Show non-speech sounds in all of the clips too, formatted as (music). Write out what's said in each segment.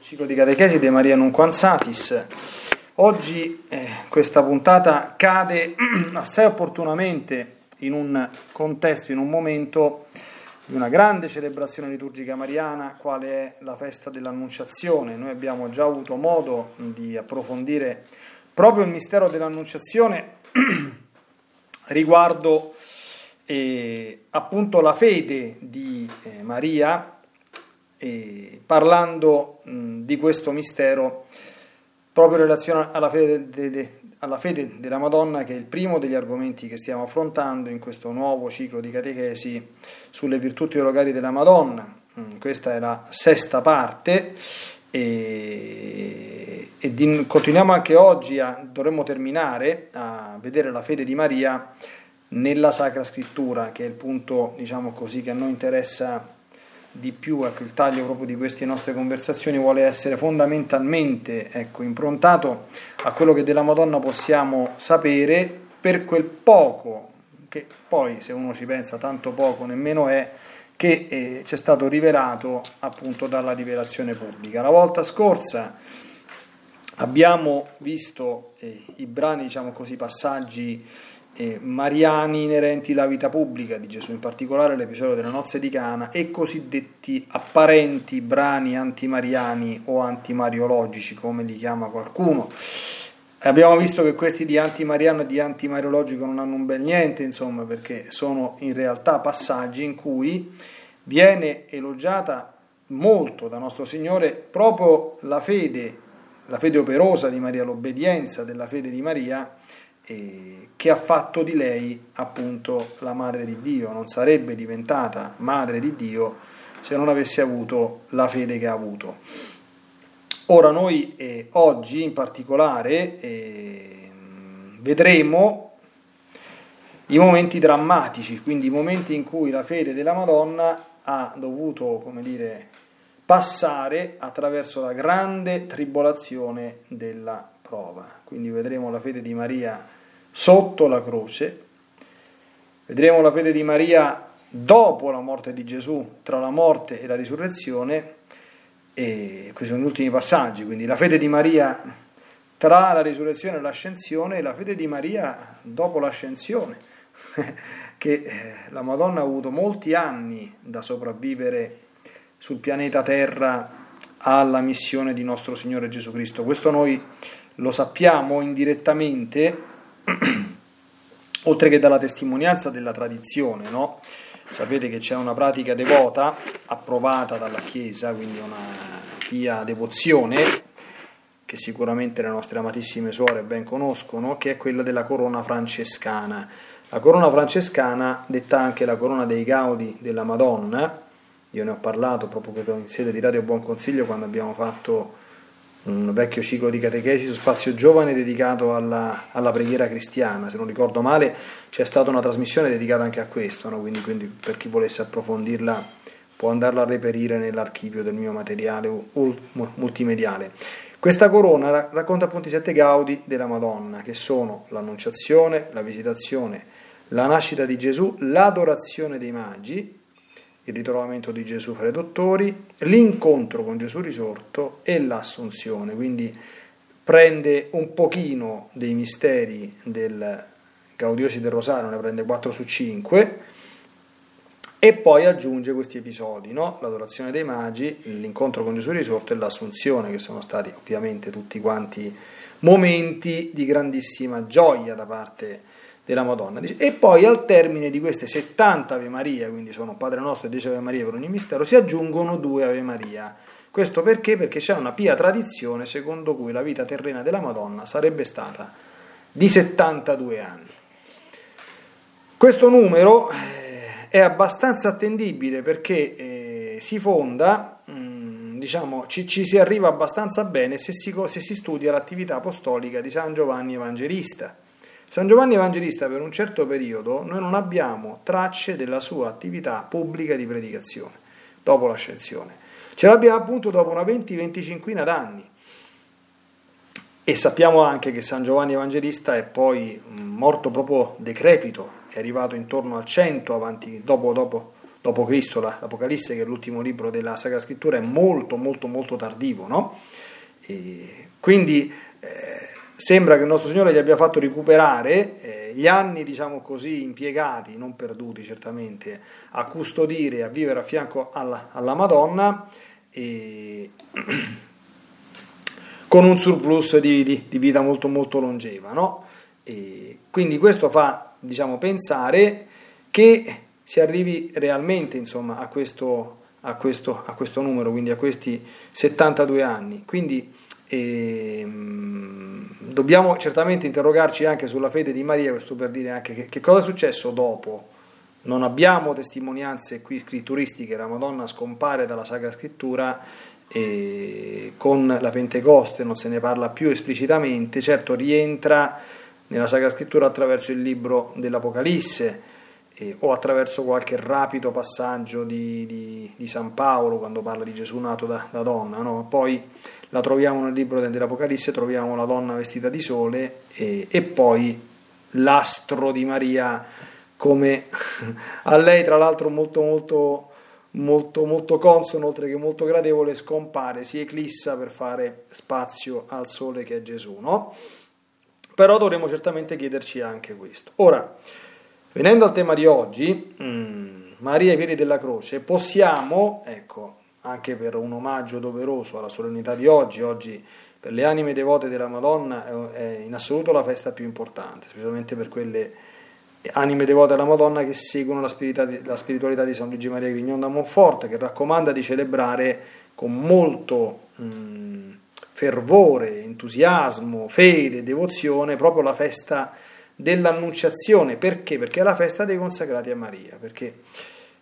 del ciclo di catechesi di Maria Nunquanzatis. Oggi eh, questa puntata cade (clears throat) assai opportunamente in un contesto, in un momento di una grande celebrazione liturgica mariana, quale è la festa dell'Annunciazione. Noi abbiamo già avuto modo di approfondire proprio il mistero dell'Annunciazione (clears throat) riguardo eh, appunto la fede di eh, Maria e parlando mh, di questo mistero proprio in relazione alla fede, de, de, alla fede, della Madonna, che è il primo degli argomenti che stiamo affrontando in questo nuovo ciclo di catechesi sulle virtù teologali della Madonna. Mh, questa è la sesta parte e, e di, continuiamo anche oggi, a, dovremmo terminare a vedere la fede di Maria nella Sacra Scrittura, che è il punto, diciamo così, che a noi interessa di più, ecco, il taglio proprio di queste nostre conversazioni vuole essere fondamentalmente ecco, improntato a quello che della Madonna possiamo sapere per quel poco, che poi se uno ci pensa tanto poco nemmeno è, che eh, ci è stato rivelato appunto dalla rivelazione pubblica. La volta scorsa abbiamo visto eh, i brani, diciamo così, passaggi eh, mariani inerenti alla vita pubblica di Gesù, in particolare l'episodio delle nozze di Cana, e cosiddetti apparenti brani antimariani o antimariologici, come li chiama qualcuno. Abbiamo visto che questi di antimariano e di antimariologico non hanno un bel niente, insomma, perché sono in realtà passaggi in cui viene elogiata molto da nostro Signore proprio la fede, la fede operosa di Maria, l'obbedienza della fede di Maria che ha fatto di lei appunto la madre di Dio, non sarebbe diventata madre di Dio se non avesse avuto la fede che ha avuto. Ora noi eh, oggi in particolare eh, vedremo i momenti drammatici, quindi i momenti in cui la fede della Madonna ha dovuto, come dire, passare attraverso la grande tribolazione della prova. Quindi vedremo la fede di Maria sotto la croce. Vedremo la fede di Maria dopo la morte di Gesù, tra la morte e la risurrezione, e questi sono gli ultimi passaggi, quindi la fede di Maria tra la risurrezione e l'ascensione e la fede di Maria dopo l'ascensione, (laughs) che eh, la Madonna ha avuto molti anni da sopravvivere sul pianeta Terra alla missione di nostro Signore Gesù Cristo. Questo noi lo sappiamo indirettamente oltre che dalla testimonianza della tradizione, no? Sapete che c'è una pratica devota approvata dalla Chiesa, quindi una pia devozione, che sicuramente le nostre amatissime suore ben conoscono, che è quella della corona francescana. La corona francescana, detta anche la corona dei Gaudi della Madonna, io ne ho parlato proprio in sede di Radio Buon Consiglio quando abbiamo fatto un vecchio ciclo di catechesi su spazio giovane dedicato alla, alla, preghiera cristiana. Se non ricordo male, c'è stata una trasmissione dedicata anche a questo, no? quindi, quindi, per chi volesse approfondirla può andarla a reperire nell'archivio del mio materiale multimediale. Questa corona racconta appunto i sette gaudi della Madonna, che sono l'annunciazione, la visitazione, la nascita di Gesù, l'adorazione dei magi, il ritrovamento di Gesù fra i dottori, l'incontro con Gesù risorto e l'assunzione, quindi prende un pochino dei misteri del Gaudiosi del Rosario, ne prende 4 su 5 e poi aggiunge questi episodi, no? l'adorazione dei magi, l'incontro con Gesù risorto e l'assunzione, che sono stati ovviamente tutti quanti momenti di grandissima gioia da parte di della Madonna. E poi al termine di queste 70 Ave Maria, quindi sono Padre nostro e 10 Ave Maria per ogni mistero, si aggiungono due Ave Maria. Questo perché? Perché c'è una pia tradizione secondo cui la vita terrena della Madonna sarebbe stata di 72 anni. Questo numero eh, è abbastanza attendibile perché eh, si fonda, mm, diciamo, ci, ci, si arriva abbastanza bene se si, se si studia l'attività apostolica di San Giovanni Evangelista. San Giovanni Evangelista per un certo periodo noi non abbiamo tracce della sua attività pubblica di predicazione dopo l'ascensione. Ce l'abbiamo appunto dopo una 20-25 d'anni. E sappiamo anche che San Giovanni Evangelista è poi morto proprio decrepito, è arrivato intorno al 100 avanti, dopo, dopo, dopo Cristo, l'Apocalisse, che è l'ultimo libro della Sacra Scrittura, è molto, molto, molto tardivo, no? Quindi eh, sembra che il nostro Signore gli abbia fatto recuperare eh, gli anni, diciamo così, impiegati, non perduti certamente, a custodire, a vivere a fianco alla, alla Madonna, e (clears throat) con un surplus di, di, di, vita molto, molto longeva, no? E quindi questo fa, diciamo, pensare che si arrivi realmente, insomma, a questo, a questo, a questo numero, quindi a questi 72 anni. Quindi e, ehm, dobbiamo certamente interrogarci anche sulla fede di Maria, questo per dire anche che, che cosa è successo dopo. Non abbiamo testimonianze qui scritturistiche, la Madonna scompare dalla Sacra Scrittura e con la Pentecoste non se ne parla più esplicitamente, certo rientra nella Sacra Scrittura attraverso il libro dell'Apocalisse eh, o attraverso qualche rapido passaggio di, di, di, San Paolo quando parla di Gesù nato da, da donna. No? Poi la troviamo nel libro dell'Apocalisse, troviamo la donna vestita di sole e, e poi l'astro di Maria come (laughs) a lei tra l'altro molto molto molto molto consono oltre che molto gradevole scompare, si eclissa per fare spazio al sole che è Gesù, no? Però dovremo certamente chiederci anche questo. Ora, venendo al tema di oggi, mm, Maria ai piedi della croce, possiamo, ecco, anche per un omaggio doveroso alla solennità di oggi, oggi per le anime devote della Madonna è in assoluto la festa più importante, specialmente per quelle anime devote alla Madonna che seguono la spiritualità, di San Luigi Maria Grignon da Monforte, che raccomanda di celebrare con molto mh, fervore, entusiasmo, fede, devozione proprio la festa dell'Annunciazione. Perché? Perché è la festa dei consacrati a Maria, perché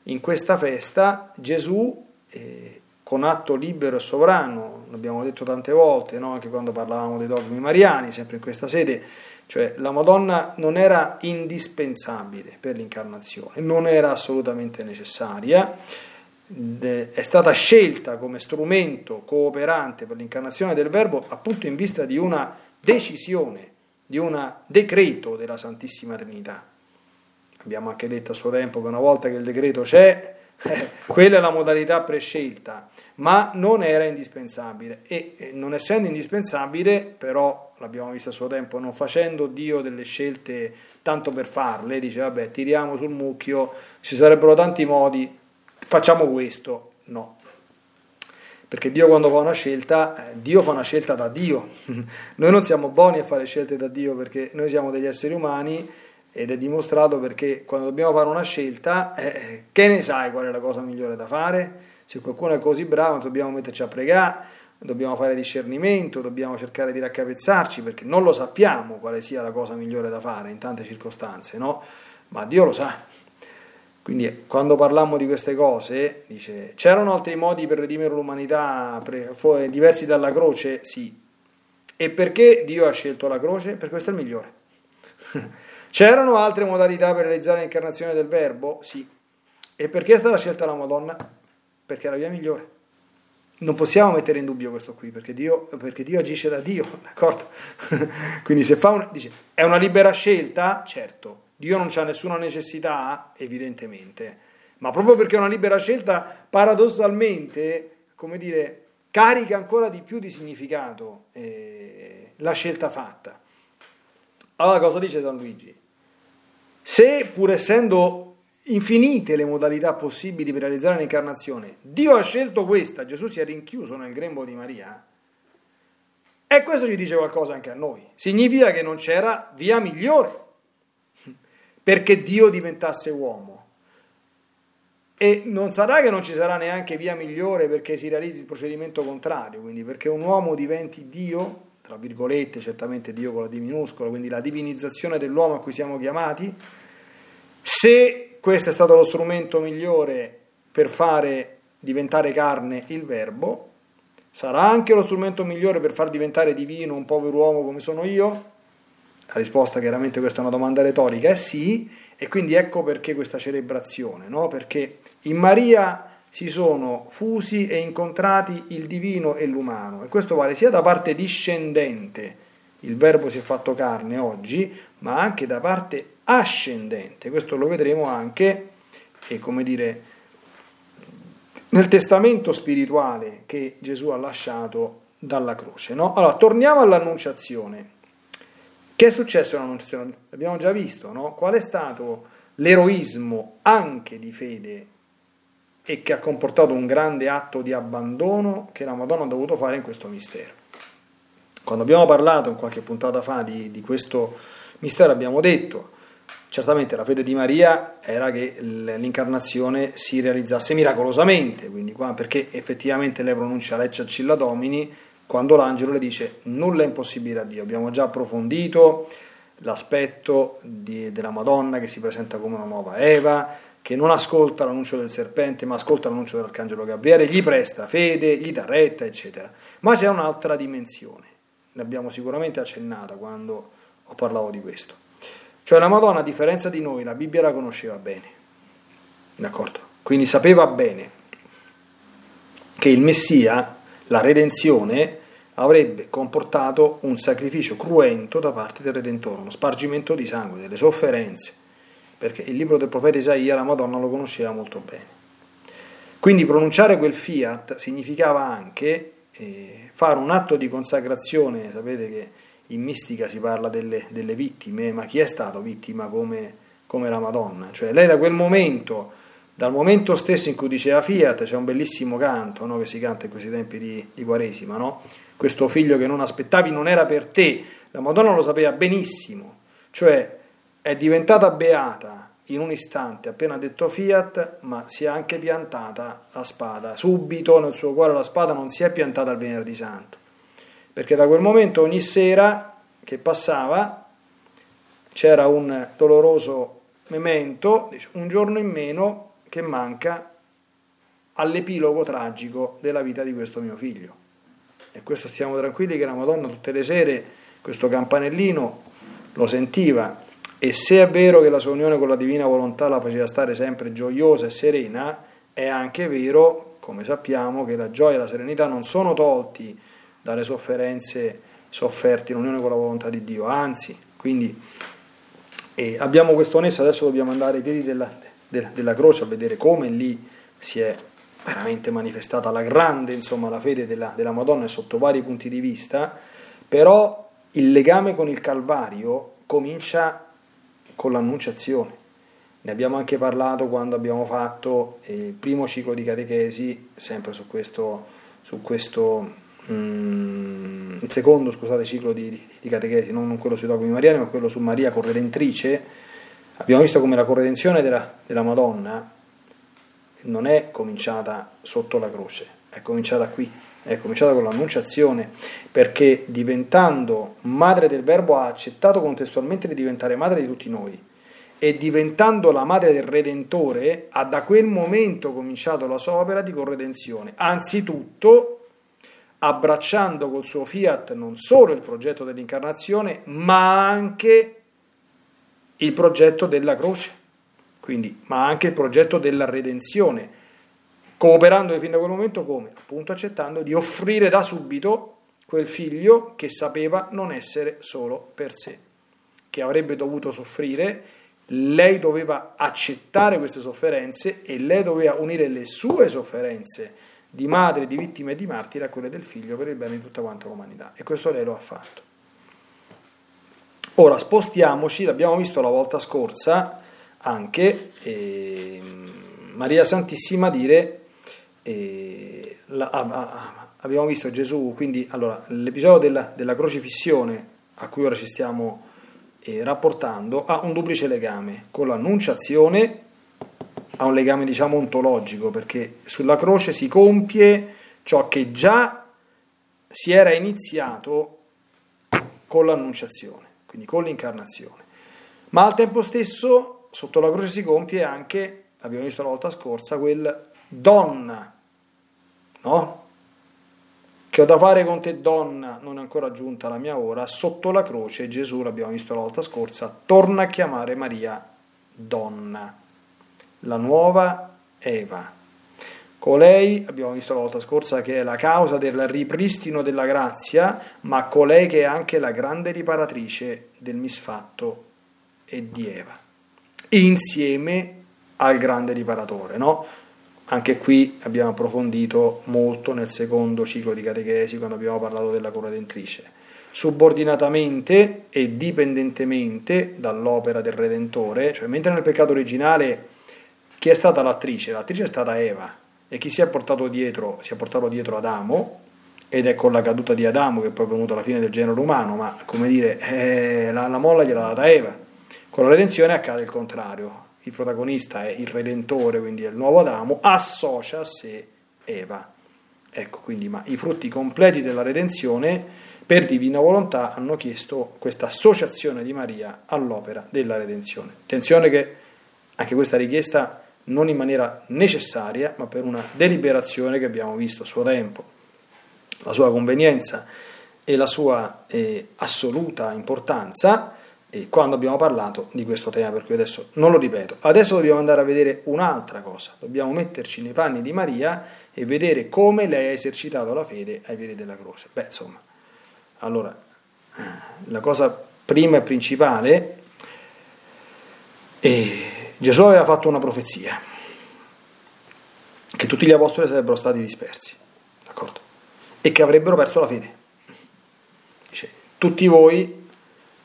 in questa festa Gesù eh, con atto libero e sovrano, l'abbiamo detto tante volte, no? anche quando parlavamo dei dogmi mariani, sempre in questa sede, cioè la Madonna non era indispensabile per l'incarnazione, non era assolutamente necessaria, è stata scelta come strumento cooperante per l'incarnazione del Verbo appunto in vista di una decisione, di un decreto della Santissima Trinità. Abbiamo anche detto a suo tempo che una volta che il decreto c'è, (laughs) eh, quella è la modalità prescelta, ma non era indispensabile e non essendo indispensabile, però l'abbiamo visto a suo tempo, non facendo Dio delle scelte tanto per farle, dice vabbè tiriamo sul mucchio, ci sarebbero tanti modi, facciamo questo, no. Perché Dio quando fa una scelta, eh, Dio fa una scelta da Dio. (laughs) Noi non siamo buoni a fare scelte da Dio perché noi siamo degli esseri umani ed è dimostrato perché quando dobbiamo fare una scelta, eh, che ne sai qual è la cosa migliore da fare? Se qualcuno è così bravo, dobbiamo metterci a pregare, dobbiamo fare discernimento, dobbiamo cercare di raccapezzarci perché non lo sappiamo quale sia la cosa migliore da fare in tante circostanze, no? Ma Dio lo sa. Quindi quando parlammo di queste cose, dice, c'erano altri modi per redimere l'umanità diversi dalla croce? Sì. E perché Dio ha scelto la croce? Per questo è il migliore. (laughs) C'erano altre modalità per realizzare l'incarnazione del Verbo? Sì. E perché è stata scelta la Madonna? Perché è la via migliore. Non possiamo mettere in dubbio questo qui, perché Dio, perché Dio agisce da Dio, (laughs) d'accordo? (laughs) Quindi se fa un, dice, è una libera scelta? Certo. Dio non c'ha nessuna necessità? Evidentemente. Ma proprio perché è una libera scelta, paradossalmente, come dire, carica ancora di più di significato eh, la scelta fatta. Allora cosa dice San Luigi? Se pur essendo infinite le modalità possibili per realizzare l'incarnazione, Dio ha scelto questa, Gesù si è rinchiuso nel grembo di Maria, e questo ci dice qualcosa anche a noi. Significa che non c'era via migliore perché Dio diventasse uomo. E non sarà che non ci sarà neanche via migliore perché si realizzi il procedimento contrario, quindi perché un uomo diventi Dio, tra virgolette, certamente Dio con la D minuscola, quindi la divinizzazione dell'uomo a cui siamo chiamati, se questo è stato lo strumento migliore per fare diventare carne il verbo, sarà anche lo strumento migliore per far diventare divino un povero uomo come sono io? La risposta chiaramente questa è una domanda retorica, è sì, e quindi ecco perché questa celebrazione, no? perché in Maria si sono fusi e incontrati il divino e l'umano e questo vale sia da parte discendente, il verbo si è fatto carne oggi, ma anche da parte ascendente. Questo lo vedremo anche, e come dire, nel testamento spirituale che Gesù ha lasciato dalla croce. No? Allora, torniamo all'annunciazione. Che è successo all'annunciazione? Abbiamo già visto, no? Qual è stato l'eroismo anche di fede e che ha comportato un grande atto di abbandono che la Madonna ha dovuto fare in questo mistero. Quando abbiamo parlato in qualche puntata fa di, di questo mistero abbiamo detto certamente la fede di Maria era che l'incarnazione si realizzasse miracolosamente, quindi qua, perché effettivamente lei pronuncia Lecce Accilla Domini quando l'angelo le dice nulla è impossibile a Dio. Abbiamo già approfondito l'aspetto di, della Madonna che si presenta come una nuova Eva, che non ascolta l'annuncio del serpente, ma ascolta l'annuncio dell'arcangelo Gabriele, gli presta fede, gli dà retta, eccetera. Ma c'è un'altra dimensione, l'abbiamo sicuramente accennata quando ho parlato di questo. Cioè la Madonna, a differenza di noi, la Bibbia la conosceva bene, d'accordo? Quindi sapeva bene che il Messia, la redenzione, avrebbe comportato un sacrificio cruento da parte del Redentore, uno spargimento di sangue, delle sofferenze, perché il libro del profeta Isaia la Madonna lo conosceva molto bene. Quindi pronunciare quel fiat significava anche eh, fare un atto di consacrazione, sapete che in mistica si parla delle, delle vittime, ma chi è stato vittima come, come, la Madonna? Cioè lei da quel momento, dal momento stesso in cui diceva fiat, c'è un bellissimo canto no, che si canta in questi tempi di, di Quaresima, no? questo figlio che non aspettavi non era per te, la Madonna lo sapeva benissimo, cioè è diventata beata in un istante appena detto fiat, ma si è anche piantata la spada, subito nel suo cuore la spada non si è piantata il venerdì santo. Perché da quel momento ogni sera che passava c'era un doloroso memento, un giorno in meno che manca all'epilogo tragico della vita di questo mio figlio. E questo stiamo tranquilli che la Madonna tutte le sere questo campanellino lo sentiva e se è vero che la sua unione con la divina volontà la faceva stare sempre gioiosa e serena, è anche vero, come sappiamo, che la gioia e la serenità non sono tolti dalle sofferenze sofferte in unione con la volontà di Dio, anzi, quindi eh, abbiamo questo nesso, adesso dobbiamo andare ai piedi della, de, della croce a vedere come lì si è veramente manifestata la grande, insomma, la fede della, della Madonna sotto vari punti di vista, però il legame con il Calvario comincia con l'annunciazione. Ne abbiamo anche parlato quando abbiamo fatto il primo ciclo di catechesi, sempre su questo, su questo Mm, il secondo scusate, ciclo di, di catechesi, non quello sui dogmi mariani, ma quello su Maria corredentrice, abbiamo visto come la corredenzione della, della Madonna non è cominciata sotto la croce, è cominciata qui, è cominciata con l'annunciazione, perché diventando madre del Verbo ha accettato contestualmente di diventare madre di tutti noi. E diventando la madre del Redentore ha da quel momento cominciato la sua opera di corredenzione, anzitutto abbracciando col suo fiat non solo il progetto dell'incarnazione, ma anche il progetto della croce, quindi, ma anche il progetto della redenzione, cooperando fin da quel momento come? Appunto accettando di offrire da subito quel figlio che sapeva non essere solo per sé, che avrebbe dovuto soffrire, lei doveva accettare queste sofferenze e lei doveva unire le sue sofferenze di madre, di vittima e di martire a quelle del figlio per il bene di tutta quanta l'umanità. E questo lei lo ha fatto. Ora spostiamoci, l'abbiamo visto la volta scorsa anche eh, Maria Santissima dire, eh, la, ah, ah, abbiamo visto Gesù, quindi allora, l'episodio della, della, crocifissione a cui ora ci stiamo eh, rapportando ha un duplice legame con l'annunciazione ha un legame diciamo ontologico perché sulla croce si compie ciò che già si era iniziato con l'annunciazione, quindi con l'incarnazione. Ma al tempo stesso sotto la croce si compie anche, l'abbiamo visto la volta scorsa, quel donna, no? Che ho da fare con te donna, non è ancora giunta la mia ora, sotto la croce Gesù, l'abbiamo visto la volta scorsa, torna a chiamare Maria donna la nuova Eva. Colei, abbiamo visto la volta scorsa, che è la causa del ripristino della grazia, ma colei che è anche la grande riparatrice del misfatto e di Eva, insieme al grande riparatore. No? anche qui abbiamo approfondito molto nel secondo ciclo di catechesi quando abbiamo parlato della corredentrice. Subordinatamente e dipendentemente dall'opera del Redentore, cioè mentre nel peccato originale chi è stata l'attrice? L'attrice è stata Eva e chi si è portato dietro? Si è portato dietro Adamo ed è con la caduta di Adamo che poi è venuta la fine del genere umano, ma come dire, eh, la, la molla gliel'ha data Eva. Con la redenzione accade il contrario, il protagonista è il Redentore, quindi è il nuovo Adamo, associa a sé Eva. Ecco, quindi, ma i frutti completi della redenzione, per divina volontà, hanno chiesto questa associazione di Maria all'opera della redenzione. Attenzione che anche questa richiesta non in maniera necessaria, ma per una deliberazione che abbiamo visto a suo tempo. La sua convenienza e la sua eh, assoluta importanza e quando abbiamo parlato di questo tema, per cui adesso non lo ripeto. Adesso dobbiamo andare a vedere un'altra cosa, dobbiamo metterci nei panni di Maria e vedere come lei ha esercitato la fede ai piedi della croce. Beh, insomma, allora, la cosa prima e principale, eh, Gesù aveva fatto una profezia, che tutti gli apostoli sarebbero stati dispersi, d'accordo? E che avrebbero perso la fede. Dice, tutti voi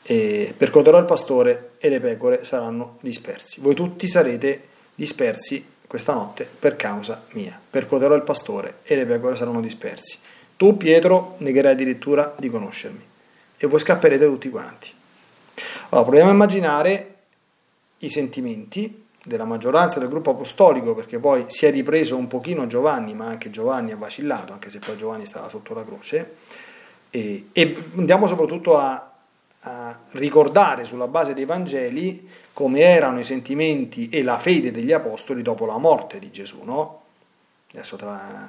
e percuoterò il pastore e le pecore saranno dispersi. Voi tutti sarete dispersi questa notte per causa mia. Percuoterò il pastore e le pecore saranno dispersi. Tu, Pietro, negherai addirittura di conoscermi e voi scapperete tutti quanti. Allora, proviamo a immaginare i sentimenti della maggioranza del gruppo apostolico, perché poi si è ripreso un pochino Giovanni, ma anche Giovanni ha vacillato, anche se poi Giovanni stava sotto la croce, e, e andiamo soprattutto a a ricordare sulla base dei Vangeli come erano i sentimenti e la fede degli apostoli dopo la morte di Gesù, no? Adesso tra,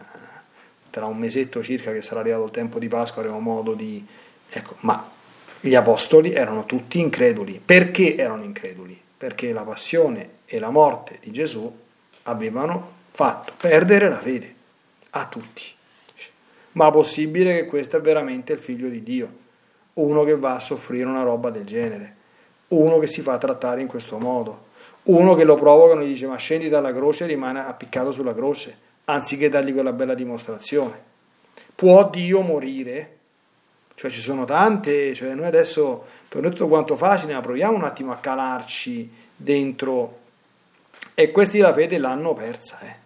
tra un mesetto circa che sarà arrivato il tempo di Pasqua avremo modo di... Ecco, ma gli apostoli erano tutti increduli. Perché erano increduli? Perché la passione e la morte di Gesù avevano fatto perdere la fede a tutti. Ma possibile che questo è veramente il figlio di Dio? uno che va a soffrire una roba del genere, uno che si fa trattare in questo modo, uno che lo provocano e gli dice ma scendi dalla croce e rimane appiccato sulla croce, anziché dargli quella bella dimostrazione. Può Dio morire? Cioè ci sono tante, cioè noi adesso per tutto quanto facile, ma proviamo un attimo a calarci dentro e questi la fede l'hanno persa. Eh.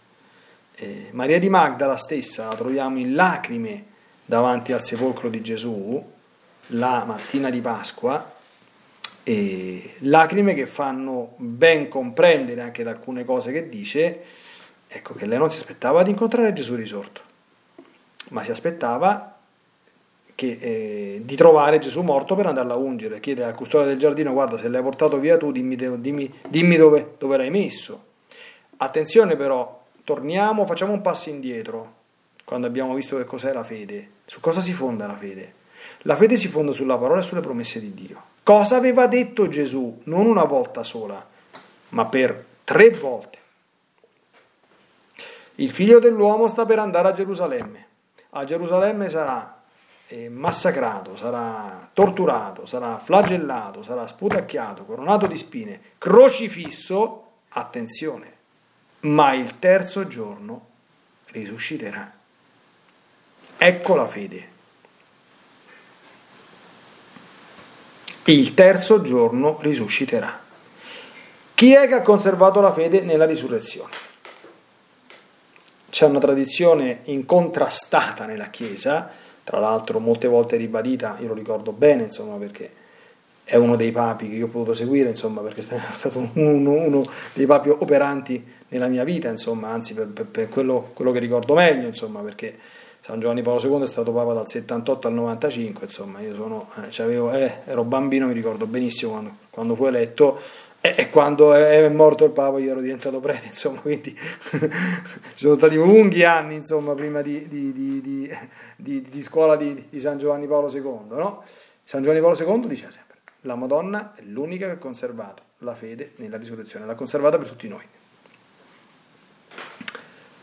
Eh, Maria di Magdala stessa la troviamo in lacrime davanti al sepolcro di Gesù, la mattina di Pasqua, e lacrime che fanno ben comprendere anche da alcune cose che dice, ecco che lei non si aspettava di incontrare Gesù risorto, ma si aspettava che, eh, di trovare Gesù morto per andarla a ungere, chiede al custode del giardino, guarda se l'hai portato via tu, dimmi, dimmi, dimmi dove, dove l'hai messo. Attenzione però, torniamo, facciamo un passo indietro, quando abbiamo visto che cos'è la fede, su cosa si fonda la fede. La fede si fonda sulla parola e sulle promesse di Dio. Cosa aveva detto Gesù? Non una volta sola, ma per tre volte. Il figlio dell'uomo sta per andare a Gerusalemme. A Gerusalemme sarà massacrato, sarà torturato, sarà flagellato, sarà sputacchiato, coronato di spine, crocifisso, attenzione, ma il terzo giorno risusciterà. Ecco la fede. il terzo giorno risusciterà. Chi è che ha conservato la fede nella risurrezione? C'è una tradizione incontrastata nella Chiesa, tra l'altro molte volte ribadita, io lo ricordo bene, insomma, perché è uno dei papi che io ho potuto seguire, insomma, perché è stato (laughs) uno, uno dei papi operanti nella mia vita, insomma, anzi per, per, per quello, quello, che ricordo meglio, insomma, perché San Giovanni Paolo II è stato papa dal 78 al 95, insomma, io sono, eh, eh, ero bambino, mi ricordo benissimo quando, quando fu eletto e, e, quando è morto il papa io ero diventato prete, (laughs) insomma, quindi (laughs) ci sono stati lunghi anni, insomma, prima di, di, di, di scuola di, San Giovanni Paolo II, no? San Giovanni Paolo II diceva sempre, la Madonna è l'unica che ha conservato la fede nella risurrezione, l'ha conservata per tutti noi.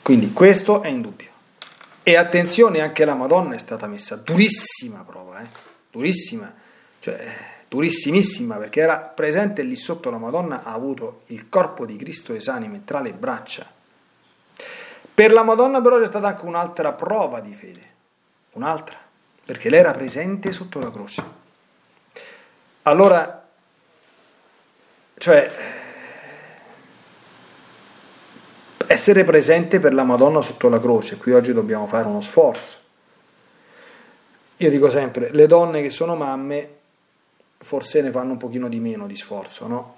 Quindi questo è indubbio. E attenzione, anche la Madonna è stata messa durissima prova, eh? durissima, cioè durissimissima, perché era presente lì sotto la Madonna, ha avuto il corpo di Cristo esanime tra le braccia. Per la Madonna però c'è stata anche un'altra prova di fede, un'altra, perché lei era presente sotto la croce. Allora, cioè, essere presente per la Madonna sotto la croce, qui oggi dobbiamo fare uno sforzo. Io dico sempre, le donne che sono mamme forse ne fanno un pochino di meno di sforzo, no?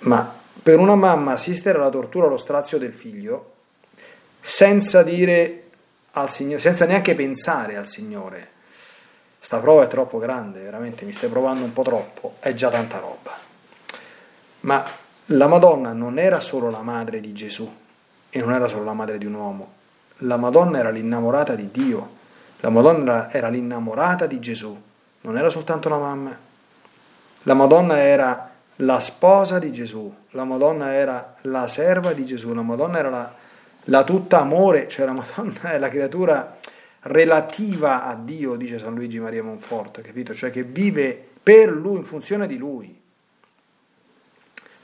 Ma per una mamma assistere alla tortura, allo strazio del figlio, senza dire al Signore, senza neanche pensare al Signore, sta prova è troppo grande, veramente mi stai provando un po' troppo, è già tanta roba. Ma la Madonna non era solo la madre di Gesù e non era solo la madre di un uomo, la Madonna era l'innamorata di Dio, la Madonna era l'innamorata di Gesù, non era soltanto la mamma. La Madonna era la sposa di Gesù, la Madonna era la serva di Gesù, la Madonna era la, la tutta amore, cioè la Madonna è la creatura relativa a Dio, dice San Luigi Maria Monforte, capito? Cioè che vive per Lui, in funzione di Lui.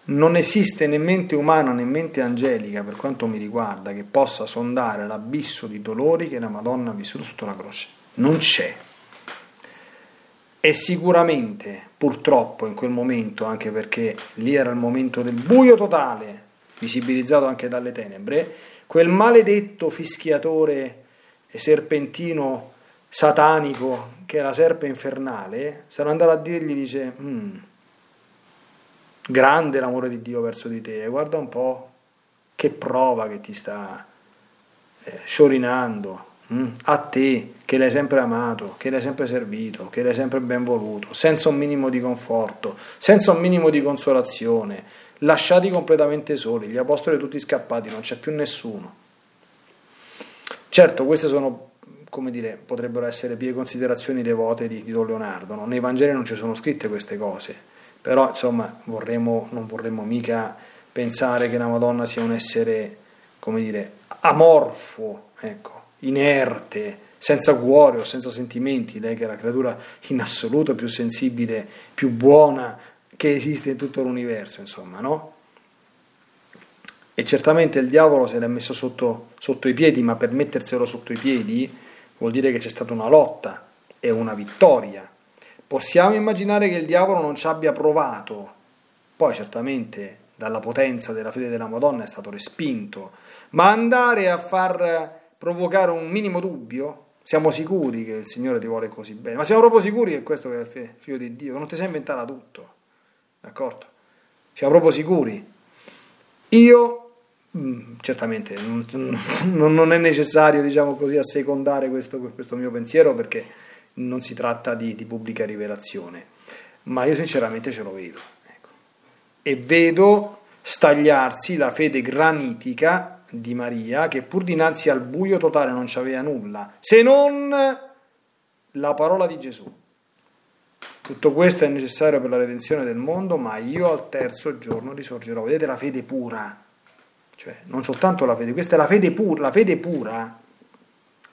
Non esiste né mente umana né mente angelica, per quanto mi riguarda, che possa sondare l'abisso di dolori che la Madonna ha vissuto sotto la croce. Non c'è. E sicuramente, purtroppo, in quel momento, anche perché lì era il momento del buio totale, visibilizzato anche dalle tenebre, quel maledetto fischiatore e serpentino satanico che la serpe infernale, sarà andato a dirgli, dice, mm, grande l'amore di Dio verso di te, guarda un po' che prova che ti sta eh, sciorinando, a te che l'hai sempre amato, che l'hai sempre servito, che l'hai sempre ben voluto, senza un minimo di conforto, senza un minimo di consolazione, lasciati completamente soli, gli apostoli tutti scappati, non c'è più nessuno. Certo, queste sono, come dire, potrebbero essere pie considerazioni devote di, di Don Leonardo, no? nei Vangeli non ci sono scritte queste cose, però insomma vorremmo, non vorremmo mica pensare che la Madonna sia un essere, come dire, amorfo, ecco, inerte, senza cuore o senza sentimenti, lei che è la creatura in assoluto più sensibile, più buona che esiste in tutto l'universo, insomma, no? E certamente il diavolo se l'è messo sotto, sotto i piedi, ma per metterselo sotto i piedi vuol dire che c'è stata una lotta e una vittoria. Possiamo immaginare che il diavolo non ci abbia provato, poi certamente dalla potenza della fede della Madonna è stato respinto, ma andare a far provocare un minimo dubbio, siamo sicuri che il Signore ti vuole così bene, ma siamo proprio sicuri che questo è il figlio di Dio, non ti sei inventata tutto, d'accordo? Siamo proprio sicuri. Io Mm, certamente non, non, è necessario diciamo così assecondare questo, questo, mio pensiero perché non si tratta di, di, pubblica rivelazione ma io sinceramente ce lo vedo ecco. e vedo stagliarsi la fede granitica di Maria che pur dinanzi al buio totale non c'aveva nulla se non la parola di Gesù. Tutto questo è necessario per la redenzione del mondo ma io al terzo giorno risorgerò. Vedete la fede pura? Cioè, non soltanto la fede, questa è la fede pura, la fede pura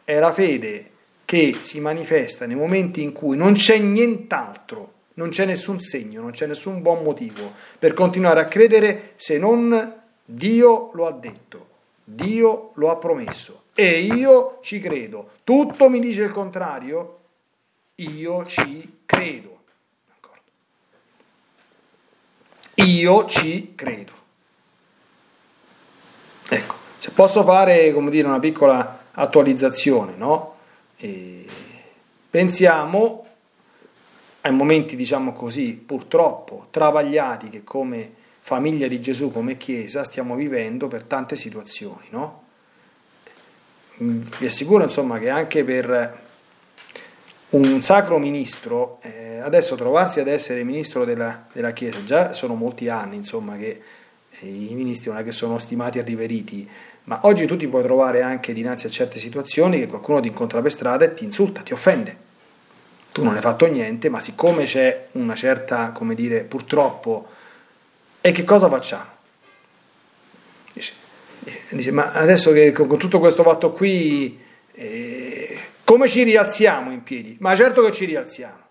è la fede che si manifesta nei momenti in cui non c'è nient'altro, non c'è nessun segno, non c'è nessun buon motivo per continuare a credere se non Dio lo ha detto, Dio lo ha promesso e io ci credo. Tutto mi dice il contrario, io ci credo. Io ci credo. Ecco, se posso fare come dire, una piccola attualizzazione, no? pensiamo ai momenti, diciamo così, purtroppo travagliati che come famiglia di Gesù, come Chiesa, stiamo vivendo per tante situazioni, no? Vi assicuro insomma che anche per un sacro ministro, eh, adesso trovarsi ad essere ministro della, della Chiesa, già sono molti anni insomma che i ministri non è che sono stimati e riveriti, ma oggi tu ti puoi trovare anche dinanzi a certe situazioni che qualcuno ti incontra per strada e ti insulta, ti offende. Tu non hai fatto niente, ma siccome c'è una certa, come dire, purtroppo, e che cosa facciamo? Dice, dice ma adesso che con tutto questo fatto qui, eh, come ci rialziamo in piedi? Ma certo che ci rialziamo,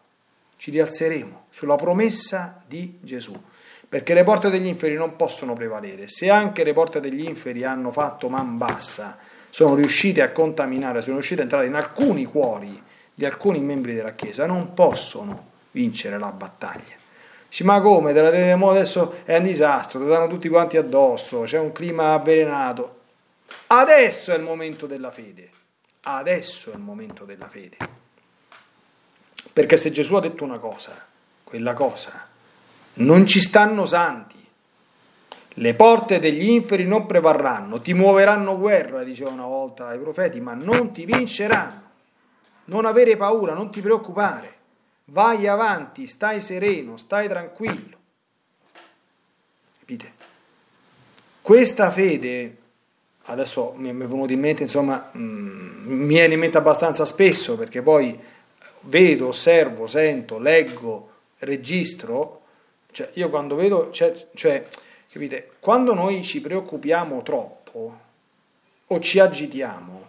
ci rialzeremo sulla promessa di Gesù perché le porte degli inferi non possono prevalere. Se anche le porte degli inferi hanno fatto man bassa, sono riuscite a contaminare, sono riuscite a entrare in alcuni cuori di alcuni membri della Chiesa, non possono vincere la battaglia. Dici, ma come? Adesso è un disastro, ti danno tutti quanti addosso, c'è un clima avvelenato. Adesso è il momento della fede. Adesso è il momento della fede. Perché se Gesù ha detto una cosa, quella cosa, non ci stanno santi. Le porte degli inferi non prevarranno, ti muoveranno guerra, diceva una volta ai profeti, ma non ti vinceranno. Non avere paura, non ti preoccupare. Vai avanti, stai sereno, stai tranquillo. Capite? Questa fede, adesso mi è venuto in mente, insomma, mm, mi viene in mente abbastanza spesso perché poi vedo, osservo, sento, leggo, registro, cioè io quando vedo, cioè, cioè capite, quando noi ci preoccupiamo troppo o ci agitiamo,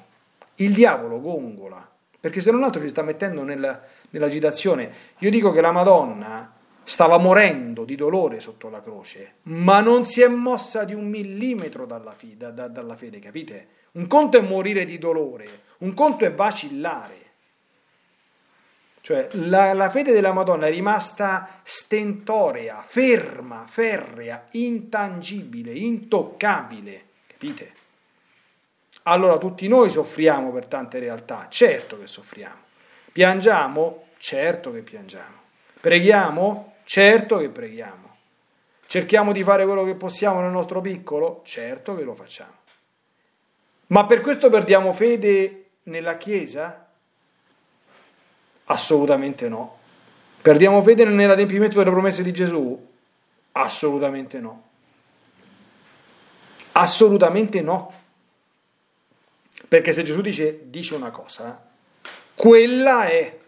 il diavolo gongola, perché se non altro ci sta mettendo nella, nell'agitazione. Io dico che la Madonna stava morendo di dolore sotto la croce, ma non si è mossa di un millimetro dalla, fi, da, da, dalla fede, capite? Un conto è morire di dolore, un conto è vacillare. Cioè la, la, fede della Madonna è rimasta stentorea, ferma, ferrea, intangibile, intoccabile, capite? Allora tutti noi soffriamo per tante realtà, certo che soffriamo. Piangiamo? Certo che piangiamo. Preghiamo? Certo che preghiamo. Cerchiamo di fare quello che possiamo nel nostro piccolo? Certo che lo facciamo. Ma per questo perdiamo fede nella Chiesa? Assolutamente no. Perdiamo fede nell'adempimento delle promesse di Gesù? Assolutamente no. Assolutamente no. Perché se Gesù dice, dice una cosa, quella è.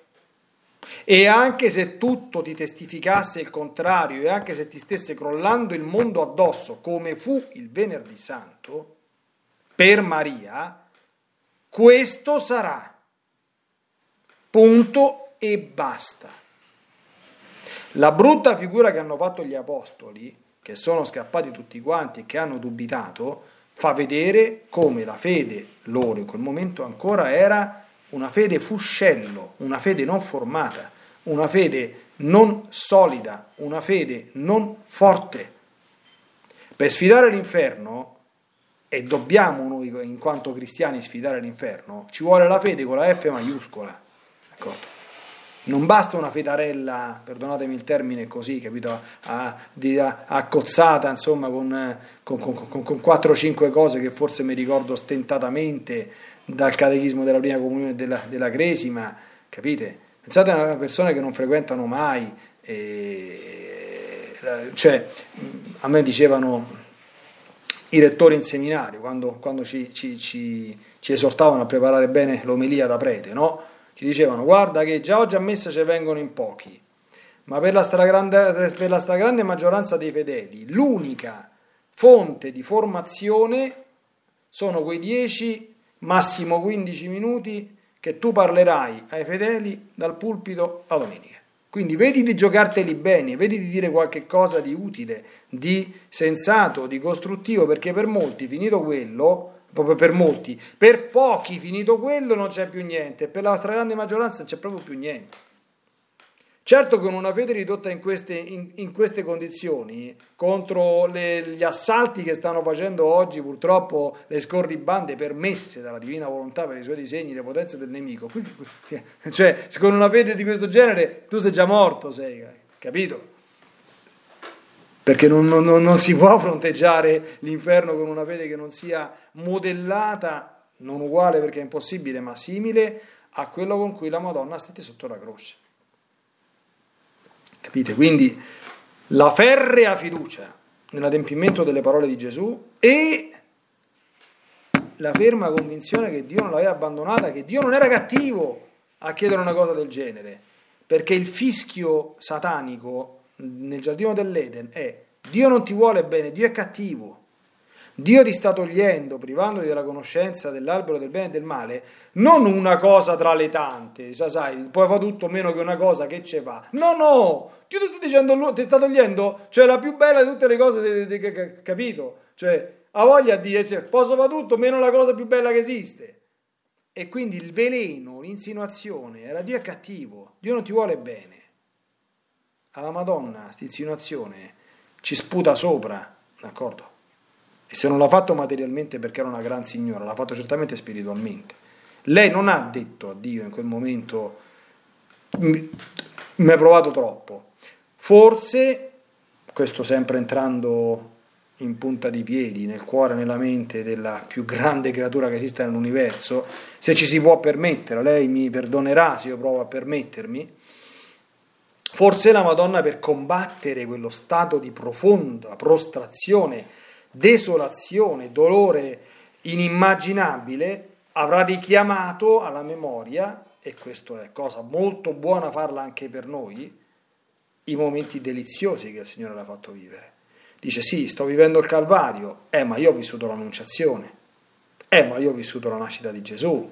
E anche se tutto ti testificasse il contrario e anche se ti stesse crollando il mondo addosso, come fu il venerdì santo, per Maria, questo sarà. Punto e basta. La brutta figura che hanno fatto gli apostoli, che sono scappati tutti quanti e che hanno dubitato, fa vedere come la fede loro in quel momento ancora era una fede fuscello, una fede non formata, una fede non solida, una fede non forte. Per sfidare l'inferno, e dobbiamo noi in quanto cristiani sfidare l'inferno, ci vuole la fede con la F maiuscola. D'accordo? Non basta una fetarella, perdonatemi il termine così, capito, accozzata, insomma, con, con, con, con 4-5 cose che forse mi ricordo stentatamente dal catechismo della prima comunione della, della Cresima, capite? Pensate a una persona che non frequentano mai, e, cioè, a me dicevano i rettori in seminario, quando, quando ci, ci, ci, ci esortavano a preparare bene l'omelia da prete, no? ci dicevano guarda che già oggi a messa ci vengono in pochi, ma per la, per la stragrande maggioranza dei fedeli l'unica fonte di formazione sono quei 10, massimo 15 minuti che tu parlerai ai fedeli dal pulpito la domenica. Quindi vedi di giocarteli bene, vedi di dire qualche cosa di utile, di sensato, di costruttivo, perché per molti, finito quello, proprio per molti, per pochi finito quello non c'è più niente, per la stragrande maggioranza non c'è proprio più niente. Certo con una fede ridotta in queste, in, in queste condizioni, contro le, gli assalti che stanno facendo oggi purtroppo le scorribande permesse dalla divina volontà per i suoi disegni, le potenze del nemico, (laughs) cioè con una fede di questo genere tu sei già morto, sei, capito? perché non, non, non, si può fronteggiare l'inferno con una fede che non sia modellata, non uguale perché è impossibile, ma simile a quello con cui la Madonna stette sotto la croce. Capite? Quindi la ferrea fiducia nell'adempimento delle parole di Gesù e la ferma convinzione che Dio non l'aveva abbandonata, che Dio non era cattivo a chiedere una cosa del genere, perché il fischio satanico nel giardino dell'Eden è Dio non ti vuole bene, Dio è cattivo. Dio ti sta togliendo, privandoti della conoscenza dell'albero del bene e del male, non una cosa tra le tante, sai, poi fa tutto meno che una cosa che ce fa. No, no, Dio ti sta dicendo, ti sta togliendo, cioè la più bella di tutte le cose, capito? Cioè, ha voglia di dire, posso fare tutto meno la cosa più bella che esiste. E quindi il veleno, l'insinuazione, era Dio è cattivo, Dio non ti vuole bene. Alla Madonna, questa insinuazione ci sputa sopra, d'accordo? E se non l'ha fatto materialmente perché era una gran signora, l'ha fatto certamente spiritualmente. Lei non ha detto a Dio in quel momento mi ha provato troppo. Forse, questo sempre entrando in punta di piedi, nel cuore, nella mente della più grande creatura che esiste nell'universo, se ci si può permettere, lei mi perdonerà se io provo a permettermi, forse la Madonna per combattere quello stato di profonda prostrazione desolazione, dolore inimmaginabile, avrà richiamato alla memoria, e questa è cosa molto buona farla anche per noi, i momenti deliziosi che il Signore l'ha fatto vivere. Dice sì, sto vivendo il Calvario, eh ma io ho vissuto l'Annunciazione, eh ma io ho vissuto la nascita di Gesù,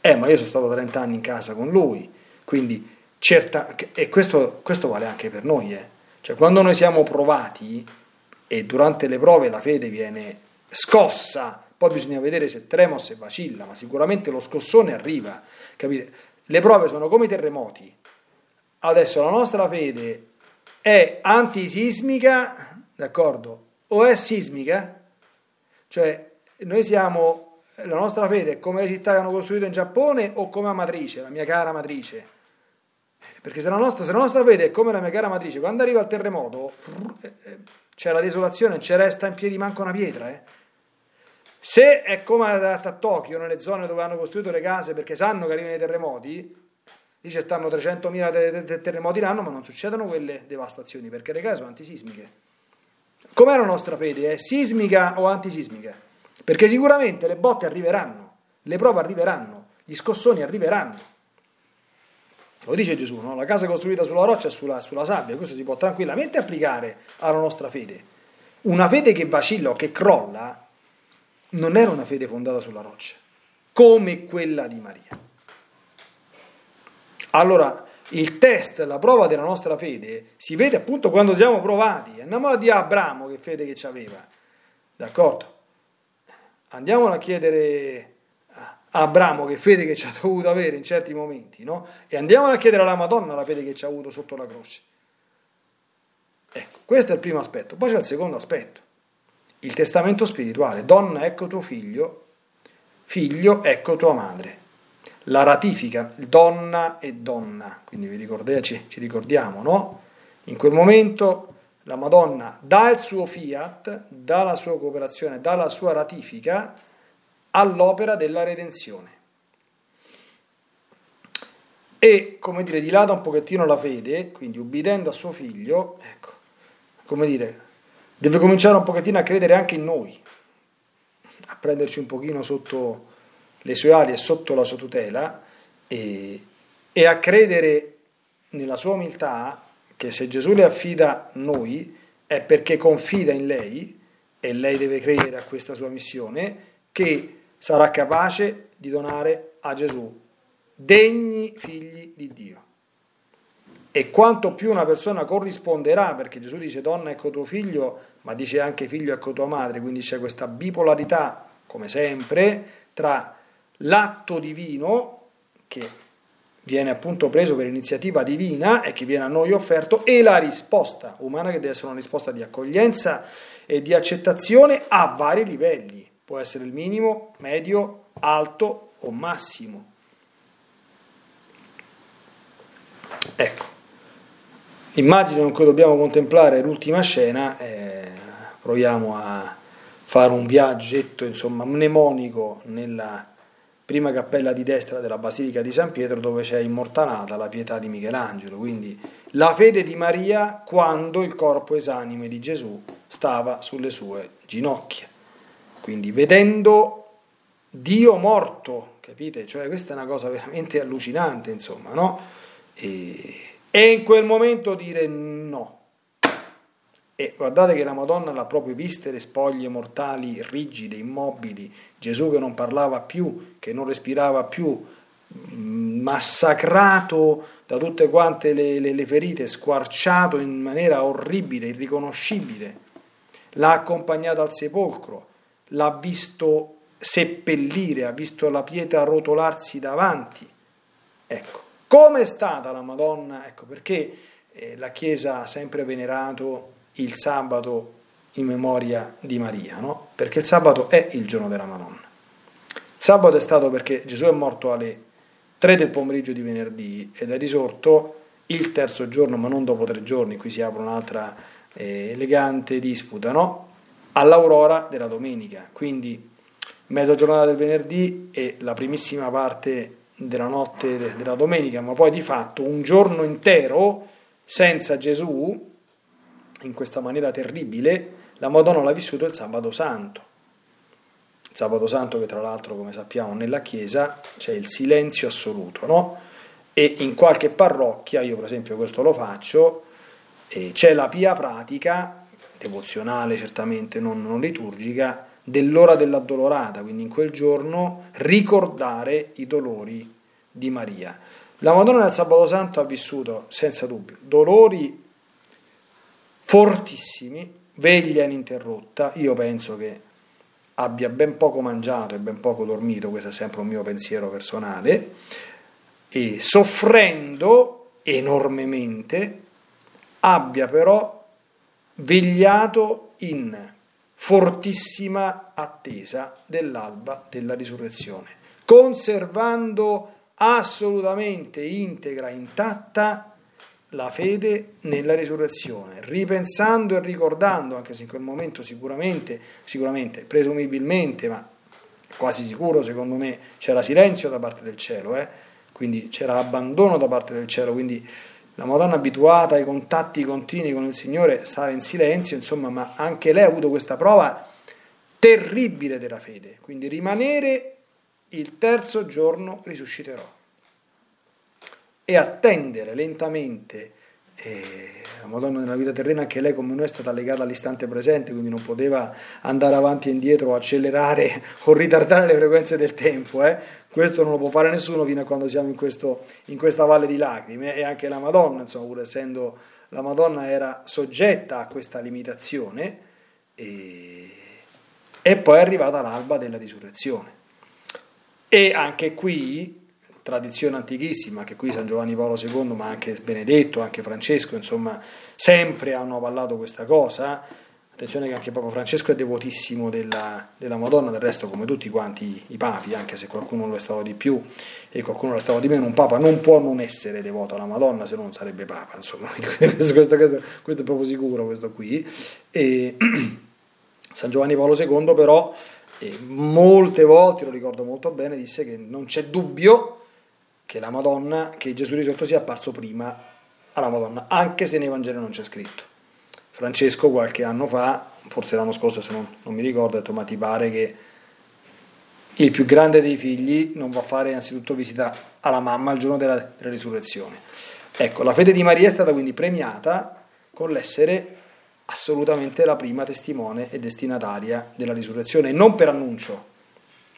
eh ma io sono stato 30 anni in casa con Lui, quindi certa, e questo, questo vale anche per noi, eh. cioè quando noi siamo provati, e durante le prove la fede viene scossa, poi bisogna vedere se trema o se vacilla, ma sicuramente lo scossone arriva, capite? Le prove sono come i terremoti. Adesso la nostra fede è antisismica, d'accordo? O è sismica? Cioè, noi siamo, la nostra fede è come le città che hanno costruito in Giappone o come la matrice, la mia cara matrice. Perché se la nostra, se la nostra fede è come la mia cara matrice, quando arriva il terremoto, eh, eh, c'è la desolazione, non ci resta in piedi manco una pietra. Eh? Se è come a, Tokyo, nelle zone dove hanno costruito le case perché sanno che arrivano i terremoti, lì ci stanno 300.000 te- te- terremoti l'anno, ma non succedono quelle devastazioni perché le case sono antisismiche. Com'è la nostra fede? È sismica o antisismica? Perché sicuramente le botte arriveranno, le prove arriveranno, gli scossoni arriveranno. Lo dice Gesù, no? la casa costruita sulla roccia e sulla, sulla sabbia, questo si può tranquillamente applicare alla nostra fede. Una fede che vacilla o che crolla non era una fede fondata sulla roccia, come quella di Maria. Allora, il test, la prova della nostra fede si vede appunto quando siamo provati. Andiamo a dire a Abramo che fede che aveva, d'accordo? Andiamolo a chiedere Abramo che fede che ci ha dovuto avere in certi momenti, no? E andiamo a chiedere alla Madonna la fede che ci ha avuto sotto la croce. Ecco, questo è il primo aspetto. Poi c'è il secondo aspetto, il testamento spirituale. Donna, ecco tuo figlio, figlio, ecco tua madre. La ratifica, donna e donna, quindi vi ricordate, ci, ci ricordiamo, no? In quel momento la Madonna dà il suo fiat, dà la sua cooperazione, dà la sua ratifica all'opera della redenzione. E, come dire, dilata un pochettino la fede, quindi ubbidendo a suo figlio, ecco, come dire, deve cominciare un pochettino a credere anche in noi, a prenderci un pochino sotto le sue ali e sotto la sua tutela e, e a credere nella sua umiltà che se Gesù le affida noi è perché confida in lei e lei deve credere a questa sua missione che sarà capace di donare a Gesù degni figli di Dio. E quanto più una persona corrisponderà, perché Gesù dice donna ecco tuo figlio, ma dice anche figlio ecco tua madre, quindi c'è questa bipolarità, come sempre, tra l'atto divino, che viene appunto preso per iniziativa divina e che viene a noi offerto, e la risposta umana che deve essere una risposta di accoglienza e di accettazione a vari livelli può essere il minimo, medio, alto o massimo. Ecco, l'immagine con cui dobbiamo contemplare l'ultima scena, eh, proviamo a fare un viaggetto insomma mnemonico nella prima cappella di destra della Basilica di San Pietro dove c'è immortalata la pietà di Michelangelo, quindi la fede di Maria quando il corpo esanime di Gesù stava sulle sue ginocchia. Quindi vedendo Dio morto, capite? Cioè questa è una cosa veramente allucinante, insomma, no? E, e in quel momento dire no, E guardate che la Madonna l'ha proprio viste le spoglie mortali rigide, immobili, Gesù che non parlava più, che non respirava più, mm, massacrato da tutte quante le, le, le ferite, squarciato in maniera orribile, irriconoscibile. L'ha accompagnato al sepolcro, l'ha visto seppellire, ha visto la pietra rotolarsi davanti. Ecco, come è stata la Madonna? Ecco perché eh, la Chiesa ha sempre venerato il sabato in memoria di Maria, no? Perché il sabato è il giorno della Madonna. Il sabato è stato perché Gesù è morto alle 3 del pomeriggio di venerdì ed è risorto il terzo giorno, ma non dopo tre giorni, qui si apre un'altra eh, elegante disputa, no? All'aurora della domenica, quindi mezza giornata del venerdì e la primissima parte della notte della domenica, ma poi di fatto un giorno intero senza Gesù in questa maniera terribile, la Madonna l'ha vissuto il sabato santo. Il sabato santo che tra l'altro, come sappiamo, nella Chiesa c'è il silenzio assoluto, no? E in qualche parrocchia, io per esempio questo lo faccio, c'è la pia pratica, devozionale certamente, non, non liturgica, dell'ora dell'addolorata, quindi in quel giorno ricordare i dolori di Maria. La Madonna nel sabato santo ha vissuto senza dubbio dolori fortissimi, veglia ininterrotta, io penso che abbia ben poco mangiato e ben poco dormito, questo è sempre un mio pensiero personale, e soffrendo enormemente, abbia però vegliato in fortissima attesa dell'alba della risurrezione, conservando assolutamente integra, intatta la fede nella risurrezione, ripensando e ricordando, anche se in quel momento sicuramente, sicuramente, presumibilmente, ma quasi sicuro secondo me, c'era silenzio da parte del cielo, eh? quindi c'era abbandono da parte del cielo, quindi la Madonna abituata ai contatti continui con il Signore stare in silenzio, insomma, ma anche lei ha avuto questa prova terribile della fede, quindi rimanere il terzo giorno risusciterò e attendere lentamente eh, la Madonna nella vita terrena anche lei come noi è stata legata all'istante presente quindi non poteva andare avanti e indietro accelerare (laughs) o ritardare le frequenze del tempo eh. Questo non lo può fare nessuno fino a quando siamo in, questo, in questa valle di lacrime e anche la Madonna insomma pur essendo la Madonna era soggetta a questa limitazione e, e poi è arrivata l'alba della risurrezione e anche qui tradizione antichissima, che qui San Giovanni Paolo II, ma anche Benedetto, anche Francesco, insomma, sempre hanno avallato questa cosa. Attenzione che anche Papa Francesco è devotissimo della, della, Madonna, del resto come tutti quanti i papi, anche se qualcuno lo è stato di più e qualcuno lo è stato di meno, un papa non può non essere devoto alla Madonna, se no non sarebbe papa, insomma, (laughs) questo, questo, questo è proprio sicuro, questo qui. E, (clears throat) San Giovanni Paolo II però molte volte, lo ricordo molto bene, disse che non c'è dubbio che la Madonna, che Gesù risorto sia apparso prima alla Madonna, anche se nei Vangeli non c'è scritto. Francesco qualche anno fa, forse l'anno scorso se non, non mi ricordo, ha detto ma ti pare che il più grande dei figli non va a fare innanzitutto visita alla mamma il giorno della, della risurrezione. Ecco, la fede di Maria è stata quindi premiata con l'essere assolutamente la prima testimone e destinataria della risurrezione, non per annuncio,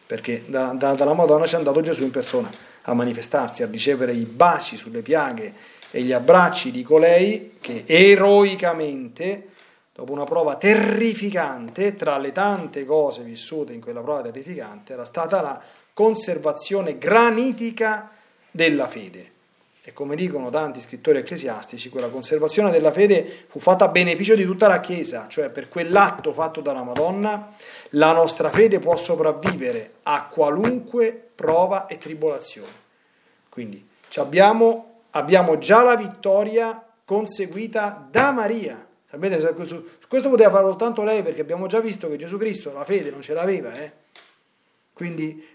perché da, da, dalla Madonna ci è andato Gesù in persona a manifestarsi, a ricevere i baci sulle piaghe e gli abbracci di colei che eroicamente, dopo una prova terrificante, tra le tante cose vissute in quella prova terrificante, era stata la conservazione granitica della fede. E come dicono tanti scrittori ecclesiastici, quella conservazione della fede fu fatta a beneficio di tutta la Chiesa, cioè per quell'atto fatto dalla Madonna, la nostra fede può sopravvivere a qualunque prova e tribolazione. Quindi abbiamo, abbiamo già la vittoria conseguita da Maria. Sapete, questo poteva fare soltanto lei perché abbiamo già visto che Gesù Cristo la fede non ce l'aveva. Eh? Quindi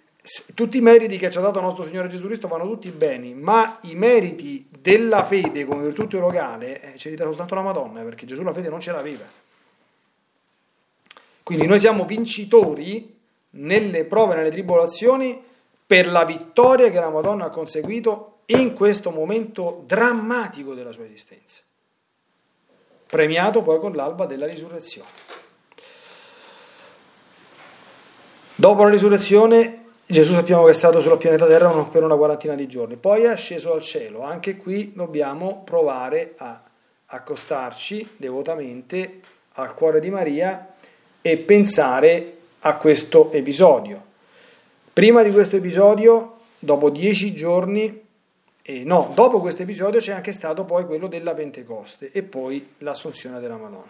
tutti i meriti che ci ha dato il nostro Signore Gesù Cristo vanno tutti bene, ma i meriti della fede come virtù teologale eh, ce li dà soltanto la Madonna, perché Gesù la fede non ce l'aveva. Quindi noi siamo vincitori nelle prove, nelle tribolazioni, per la vittoria che la Madonna ha conseguito in questo momento drammatico della sua esistenza. premiato poi con l'alba della risurrezione. Dopo la risurrezione Gesù sappiamo che è stato sulla pianeta Terra per una quarantina di giorni, poi è sceso al cielo. Anche qui dobbiamo provare a accostarci devotamente al cuore di Maria e pensare a questo episodio. Prima di questo episodio, dopo dieci giorni, eh, no, dopo questo episodio c'è anche stato poi quello della Pentecoste e poi l'assunzione della Madonna.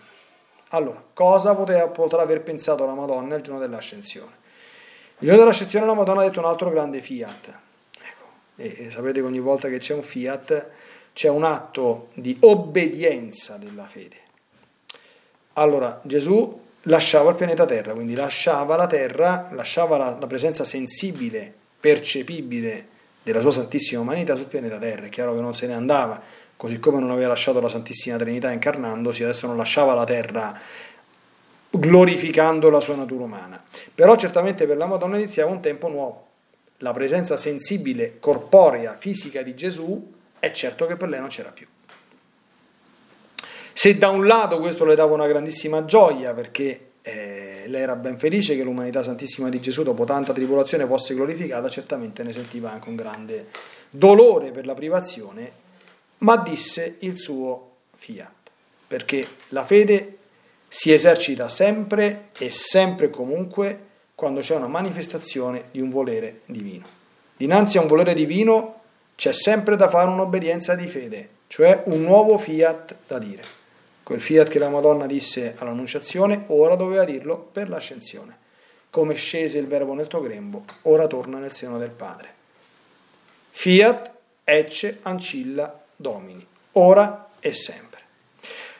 Allora, cosa poteva, potrà aver pensato la Madonna il giorno dell'ascensione? Il giorno dell'ascensione la Madonna ha detto un altro grande fiat. Ecco, e, e sapete che ogni volta che c'è un fiat c'è un atto di obbedienza della fede. Allora, Gesù lasciava il pianeta Terra, quindi lasciava la Terra, lasciava la, la presenza sensibile, percepibile della sua Santissima Umanità sul pianeta Terra. È chiaro che non se ne andava, così come non aveva lasciato la Santissima Trinità incarnandosi, adesso non lasciava la Terra glorificando la sua natura umana. Però certamente per la Madonna iniziava un tempo nuovo. La presenza sensibile, corporea, fisica di Gesù è certo che per lei non c'era più. Se da un lato questo le dava una grandissima gioia perché eh, lei era ben felice che l'umanità santissima di Gesù dopo tanta tribolazione fosse glorificata, certamente ne sentiva anche un grande dolore per la privazione, ma disse il suo fiat, perché la fede si esercita sempre e sempre e comunque quando c'è una manifestazione di un volere divino. Dinanzi a un volere divino c'è sempre da fare un'obbedienza di fede, cioè un nuovo fiat da dire. Quel fiat che la Madonna disse all'Annunciazione, ora doveva dirlo per l'ascensione. Come scese il Verbo nel tuo grembo, ora torna nel seno del Padre. Fiat ecce ancilla domini, ora e sempre.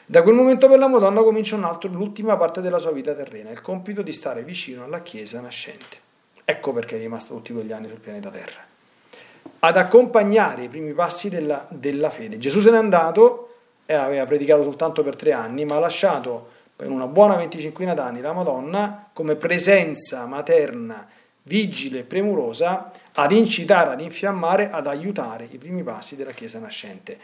Da quel momento per la Madonna comincia un altro, l'ultima parte della sua vita terrena, il compito di stare vicino alla Chiesa nascente. Ecco perché è rimasto tutti quegli anni sul pianeta Terra. Ad accompagnare i primi passi della, della fede. Gesù se n'è andato aveva predicato soltanto per tre anni, ma ha lasciato per una buona venticinquina d'anni la Madonna come presenza materna vigile e premurosa ad incitare, ad infiammare, ad aiutare i primi passi della Chiesa nascente.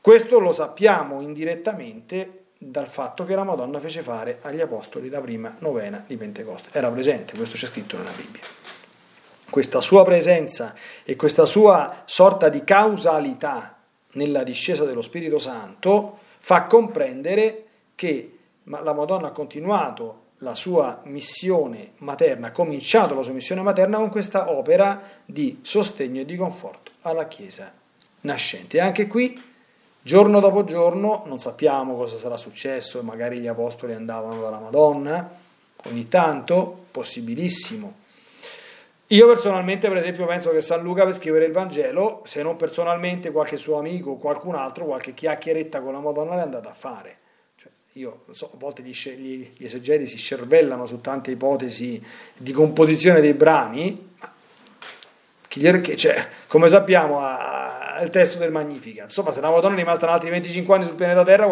Questo lo sappiamo indirettamente dal fatto che la Madonna fece fare agli Apostoli la prima novena di Pentecoste. Era presente, questo c'è scritto nella Bibbia. Questa sua presenza e questa sua sorta di causalità nella discesa dello Spirito Santo fa comprendere che la Madonna ha continuato la sua missione materna, ha cominciato la sua missione materna con questa opera di sostegno e di conforto alla Chiesa nascente. E anche qui, giorno dopo giorno, non sappiamo cosa sarà successo, magari gli apostoli andavano dalla Madonna, ogni tanto, possibilissimo, io personalmente, per esempio, penso che San Luca per scrivere il Vangelo, se non personalmente qualche suo amico o qualcun altro, qualche chiacchieretta con la Madonna l'è andata a fare. Cioè, io so, a volte gli, gli, gli esegeti si scervellano su tante ipotesi di composizione dei brani, ma chi, cioè, come sappiamo, il testo del Magnificat. Insomma, se la Madonna è rimasta altri 25 anni sul pianeta Terra,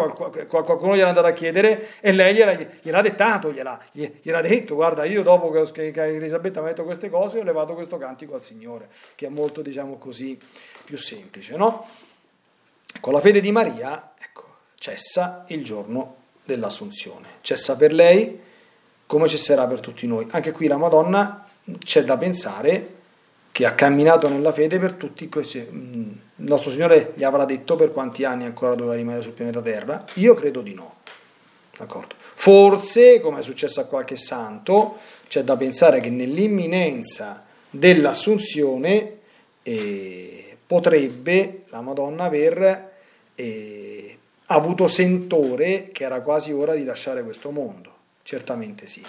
qualcuno gliel'ha andato a chiedere e lei gliel'ha, gliel'ha dettato, gliel'ha, gliel'ha, detto, guarda, io dopo che, che Elisabetta mi ha detto queste cose ho levato questo cantico al Signore, che è molto, diciamo così, più semplice, no? Con la fede di Maria, ecco, cessa il giorno dell'Assunzione. Cessa per lei come cesserà per tutti noi. Anche qui la Madonna c'è da pensare che ha camminato nella fede per tutti questi. Il nostro Signore gli avrà detto per quanti anni ancora doveva rimanere sul pianeta Terra? Io credo di no. D'accordo? Forse, come è successo a qualche santo, c'è da pensare che nell'imminenza dell'assunzione eh, potrebbe la Madonna aver eh, avuto sentore che era quasi ora di lasciare questo mondo. Certamente sì.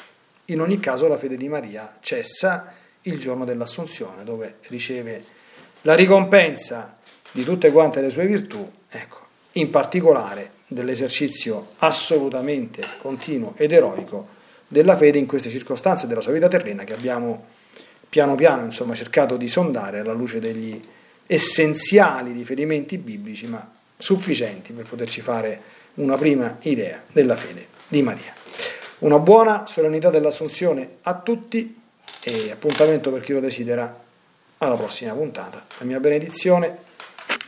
In ogni caso la fede di Maria cessa il giorno dell'Assunzione, dove riceve la ricompensa di tutte quante le sue virtù, ecco, in particolare dell'esercizio assolutamente continuo ed eroico della fede in queste circostanze della sua vita terrena che abbiamo piano piano insomma, cercato di sondare alla luce degli essenziali riferimenti biblici, ma sufficienti per poterci fare una prima idea della fede di Maria. Una buona solennità dell'Assunzione a tutti e appuntamento per chi lo desidera alla prossima puntata. La mia benedizione,